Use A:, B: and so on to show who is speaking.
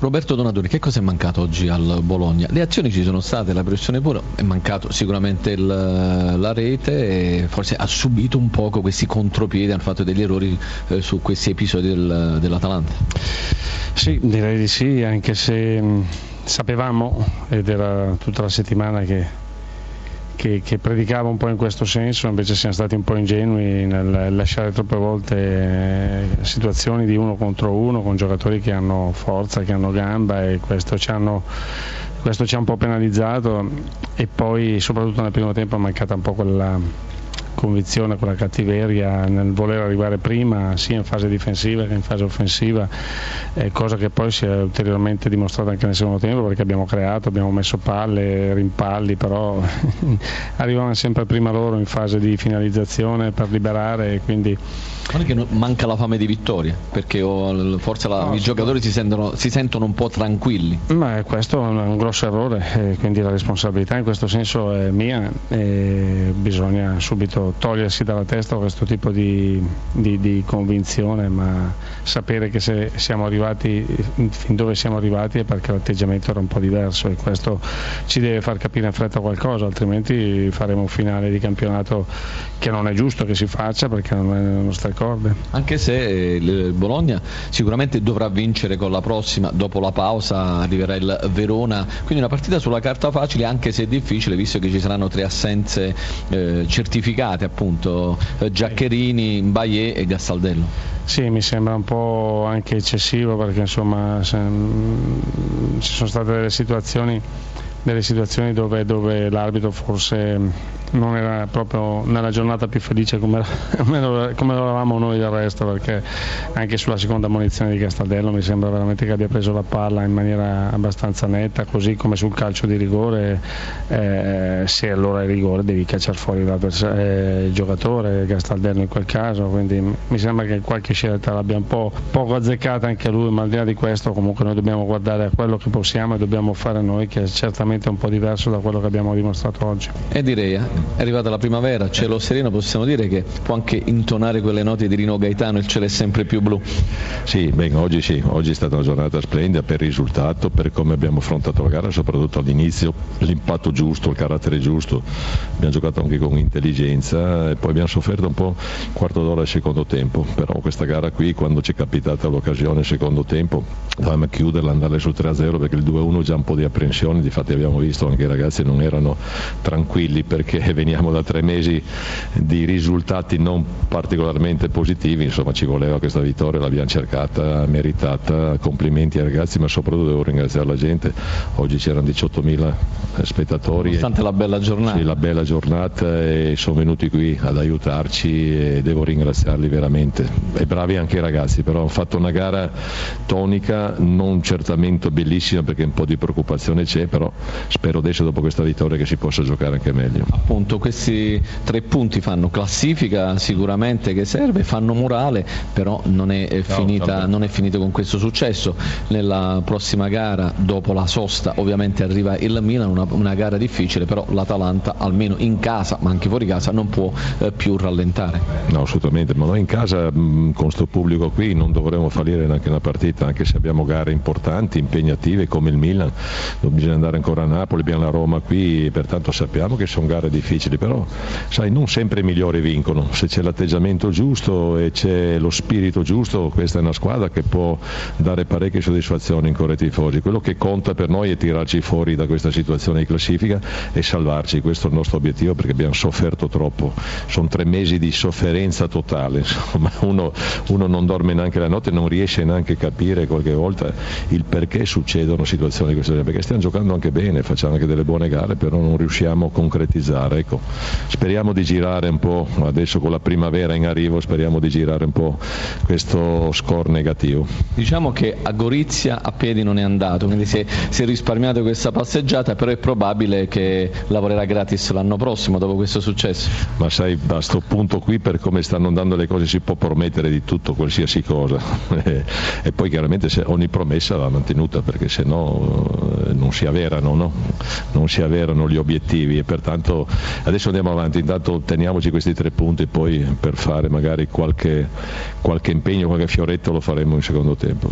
A: Roberto Donatori, che cosa è mancato oggi al Bologna? Le azioni ci sono state, la pressione pure, è mancato sicuramente il, la rete forse ha subito un poco questi contropiedi, hanno fatto degli errori eh, su questi episodi del, dell'Atalanta.
B: Sì, direi di sì, anche se mh, sapevamo ed era tutta la settimana che che, che, predicava un po' in questo senso, invece siamo stati un po' ingenui nel lasciare troppe volte eh, situazioni di uno contro uno con giocatori che hanno forza, che hanno gamba e questo ci, hanno, questo ci ha un po' penalizzato. E poi soprattutto nel primo tempo è mancata un po' quella convinzione, quella cattiveria nel voler arrivare prima sia in fase difensiva che in fase offensiva, eh, cosa che poi si è ulteriormente dimostrata anche nel secondo tempo perché abbiamo creato, abbiamo messo palle, rimpalli, però arrivavano sempre prima loro in fase di finalizzazione per liberare e quindi
A: è che manca la fame di vittoria, perché forse la, no, i giocatori si sentono, si sentono, un po' tranquilli.
B: Ma questo è un, grosso errore, quindi la responsabilità in questo senso è mia e bisogna subito togliersi dalla testa questo tipo di, di, di convinzione, ma sapere che se siamo arrivati fin dove siamo arrivati è perché l'atteggiamento era un po' diverso e questo ci deve far capire in fretta qualcosa, altrimenti faremo un finale di campionato che non è giusto che si faccia perché non è nelle nostre corde.
A: Anche se il Bologna sicuramente dovrà vincere con la prossima, dopo la pausa arriverà il Verona, quindi una partita sulla carta facile anche se è difficile visto che ci saranno tre assenze eh, certificate appunto, eh, Giaccherini, Baie e Gastaldello.
B: Sì, mi sembra un po' anche eccessivo perché insomma se, ci sono state delle situazioni, delle situazioni dove, dove l'arbitro forse non era proprio nella giornata più felice come, come eravamo noi del resto perché anche sulla seconda munizione di Castaldello mi sembra veramente che abbia preso la palla in maniera abbastanza netta così come sul calcio di rigore eh, se allora è rigore devi cacciare fuori eh, il giocatore Castaldello in quel caso quindi mi sembra che qualche scelta l'abbia un po' poco azzeccata anche lui ma al di là di questo comunque noi dobbiamo guardare a quello che possiamo e dobbiamo fare noi che è certamente un po' diverso da quello che abbiamo dimostrato oggi.
A: E direi eh, è arrivata la primavera, cielo sereno, possiamo dire che può anche intonare quelle note di Rino Gaetano, il cielo è sempre più blu.
C: Sì, beh, oggi sì, oggi è stata una giornata splendida per il risultato, per come abbiamo affrontato la gara, soprattutto all'inizio, l'impatto giusto, il carattere giusto, abbiamo giocato anche con intelligenza e poi abbiamo sofferto un po' un quarto d'ora al secondo tempo, però questa gara qui quando ci è capitata l'occasione secondo tempo dovevamo chiuderla, andare sul 3-0 perché il 2-1 già un po' di apprensione, difatti abbiamo visto anche i ragazzi non erano tranquilli perché veniamo da tre mesi di risultati non particolarmente positivi, insomma ci voleva questa vittoria, l'abbiamo cercata, meritata, complimenti ai ragazzi, ma soprattutto devo ringraziare la gente, oggi c'erano 18.000 spettatori.
A: Nonostante la bella giornata.
C: Sì, la bella giornata e sono venuti qui ad aiutarci e devo ringraziarli veramente. E bravi anche i ragazzi, però hanno fatto una gara tonica, non certamente bellissima perché un po' di preoccupazione c'è, però spero adesso dopo questa vittoria che si possa giocare anche meglio.
A: Appunto questi tre punti fanno classifica sicuramente che serve, fanno morale, però non è, finita, non è finito con questo successo. Nella prossima gara, dopo la sosta, ovviamente arriva il Milan, una, una gara difficile, però l'Atalanta almeno in casa, ma anche fuori casa, non può eh, più rallentare.
C: No, assolutamente, ma noi in casa mh, con questo pubblico qui non dovremo fallire neanche una partita, anche se abbiamo gare importanti, impegnative come il Milan, bisogna andare ancora a Napoli, abbiamo la Roma qui, pertanto sappiamo che sono gare difficili, però sai, non sempre i migliori vincono, se c'è l'atteggiamento giusto e c'è lo spirito giusto, questa è una squadra che può dare parecchie soddisfazioni in corre tifosi, quello che conta per noi è tirarci fuori da questa situazione di classifica e salvarci, questo è il nostro obiettivo perché abbiamo sofferto troppo, sono tre mesi di sofferenza totale, insomma uno, uno non dorme neanche la notte, non riesce neanche a capire qualche volta il perché succedono situazioni di questo genere, perché stiamo giocando anche bene, facciamo anche delle buone gare, però non riusciamo a concretizzare. Ecco, speriamo di girare un po', adesso con la primavera in arrivo, speriamo di girare un po' questo score negativo.
A: Diciamo che a Gorizia a piedi non è andato, quindi si è, si è risparmiato questa passeggiata, però è probabile che lavorerà gratis l'anno prossimo dopo questo successo.
C: Ma sai, a questo punto qui per come stanno andando le cose si può promettere di tutto, qualsiasi cosa. e poi chiaramente ogni promessa va mantenuta perché se no non si avverano, no? non si avverano gli obiettivi e pertanto adesso andiamo avanti, intanto teniamoci questi tre punti poi per fare magari qualche, qualche impegno, qualche fioretto lo faremo in secondo tempo.